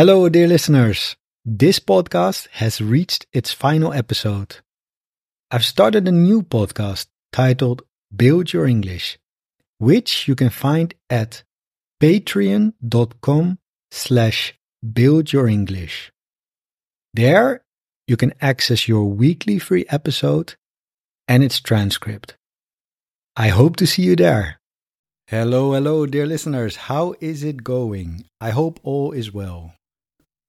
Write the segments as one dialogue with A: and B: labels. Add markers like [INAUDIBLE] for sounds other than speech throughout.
A: Hello, dear listeners. This podcast has reached its final episode. I've started a new podcast titled Build Your English, which you can find at patreon.com slash buildyourenglish. There, you can access your weekly free episode and its transcript. I hope to see you there. Hello, hello, dear listeners. How is it going? I hope all is well.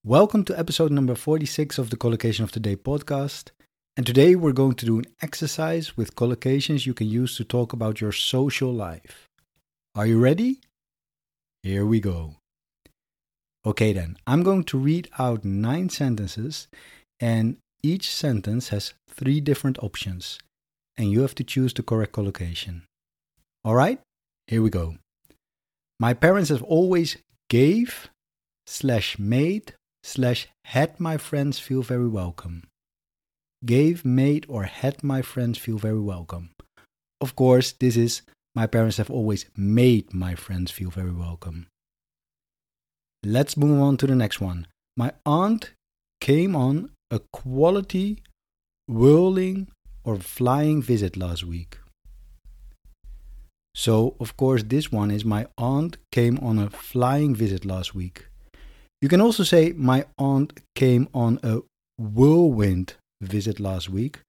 A: Welcome to episode number 46 of the Collocation of the Day podcast. And today we're going to do an exercise with collocations you can use to talk about your social life. Are you ready? Here we go. Okay, then, I'm going to read out nine sentences, and each sentence has three different options, and you have to choose the correct collocation. All right, here we go. My parents have always gave slash made slash had my friends feel very welcome. Gave, made, or had my friends feel very welcome. Of course, this is my parents have always made my friends feel very welcome. Let's move on to the next one. My aunt came on a quality, whirling, or flying visit last week. So, of course, this one is my aunt came on a flying visit last week. You can also say, My aunt came on a whirlwind visit last week,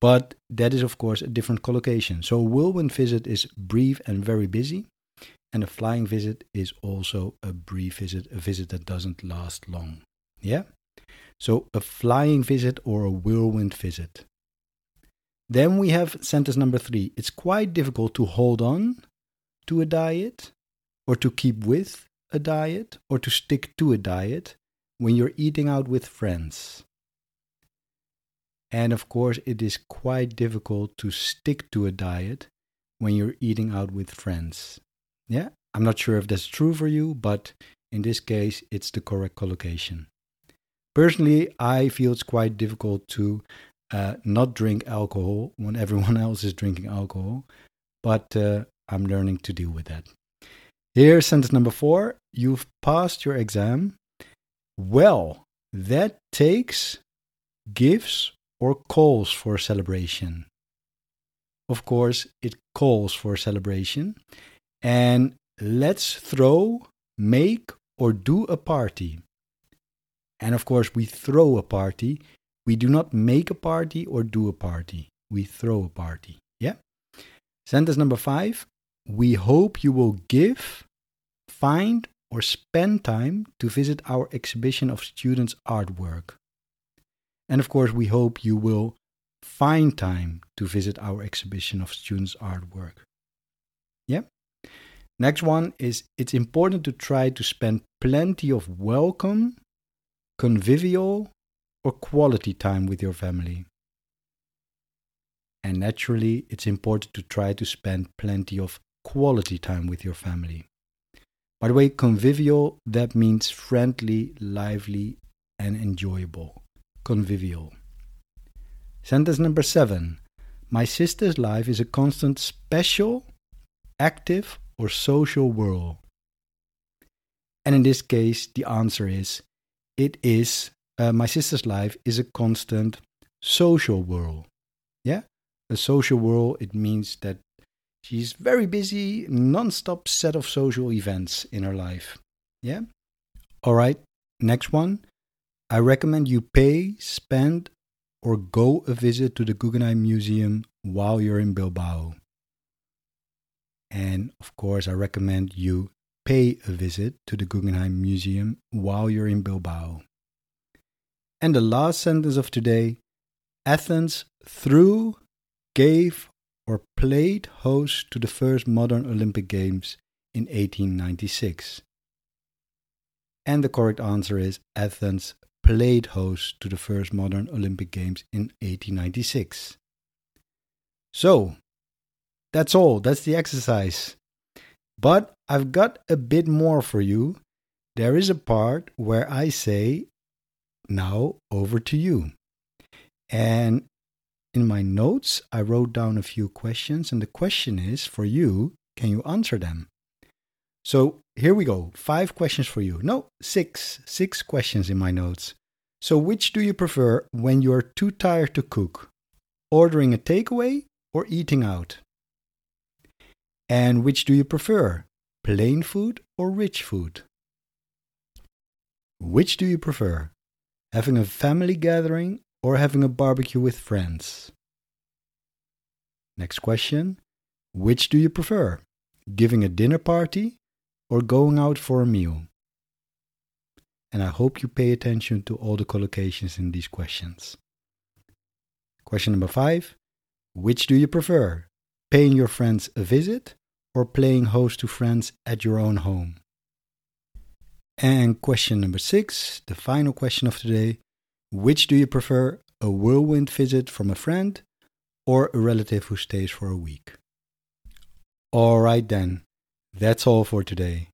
A: but that is, of course, a different collocation. So, a whirlwind visit is brief and very busy, and a flying visit is also a brief visit, a visit that doesn't last long. Yeah? So, a flying visit or a whirlwind visit. Then we have sentence number three. It's quite difficult to hold on to a diet or to keep with a diet or to stick to a diet when you're eating out with friends. And of course, it is quite difficult to stick to a diet when you're eating out with friends. Yeah, I'm not sure if that's true for you, but in this case, it's the correct collocation. Personally, I feel it's quite difficult to uh, not drink alcohol when everyone [LAUGHS] else is drinking alcohol, but uh, I'm learning to deal with that. Here's sentence number four You've passed your exam. Well, that takes, gives, or calls for celebration. Of course, it calls for celebration. And let's throw, make, or do a party. And of course, we throw a party. We do not make a party or do a party. We throw a party. Yeah? Sentence number five we hope you will give, find, or spend time to visit our exhibition of students' artwork. And of course, we hope you will find time to visit our exhibition of students' artwork. Yeah? Next one is it's important to try to spend plenty of welcome, convivial, or quality time with your family. And naturally, it's important to try to spend plenty of quality time with your family. By the way, convivial, that means friendly, lively, and enjoyable. Convivial. Sentence number seven. My sister's life is a constant special, active, or social whirl. And in this case, the answer is it is, uh, my sister's life is a constant social whirl. Yeah? A social whirl, it means that she's very busy, non-stop set of social events in her life. Yeah? All right, next one. I recommend you pay, spend, or go a visit to the Guggenheim Museum while you're in Bilbao. And of course, I recommend you pay a visit to the Guggenheim Museum while you're in Bilbao. And the last sentence of today Athens threw, gave, or played host to the first modern Olympic Games in 1896. And the correct answer is Athens played host to the first modern Olympic Games in 1896. So, that's all. That's the exercise. But I've got a bit more for you. There is a part where I say, now over to you. And in my notes, I wrote down a few questions, and the question is for you can you answer them? So here we go. Five questions for you. No, six. Six questions in my notes. So, which do you prefer when you are too tired to cook? Ordering a takeaway or eating out? And which do you prefer? Plain food or rich food? Which do you prefer? Having a family gathering or having a barbecue with friends? Next question. Which do you prefer? Giving a dinner party or going out for a meal? And I hope you pay attention to all the collocations in these questions. Question number five. Which do you prefer? Paying your friends a visit or playing host to friends at your own home? And question number six, the final question of today. Which do you prefer? A whirlwind visit from a friend or a relative who stays for a week? All right, then. That's all for today.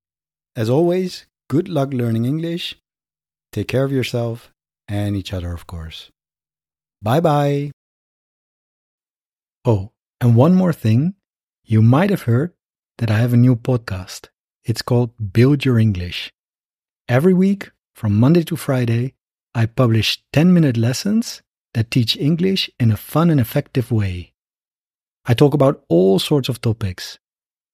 A: As always, good luck learning English. Take care of yourself and each other, of course. Bye bye. Oh, and one more thing. You might have heard that I have a new podcast. It's called Build Your English. Every week, from Monday to Friday, I publish 10 minute lessons that teach English in a fun and effective way. I talk about all sorts of topics,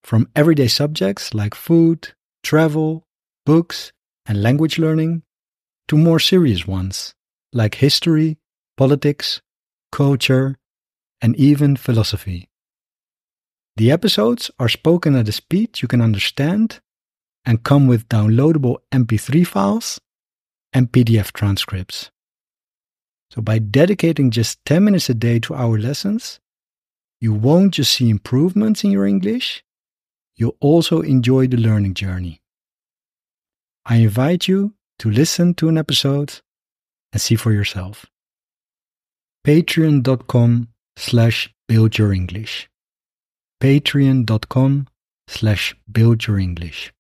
A: from everyday subjects like food, travel, books, and language learning, to more serious ones like history, politics, culture, and even philosophy. The episodes are spoken at a speed you can understand and come with downloadable MP3 files and PDF transcripts. So, by dedicating just 10 minutes a day to our lessons, you won't just see improvements in your English, you'll also enjoy the learning journey. I invite you to listen to an episode and see for yourself. Patreon.com slash build your English. Patreon.com slash build your English.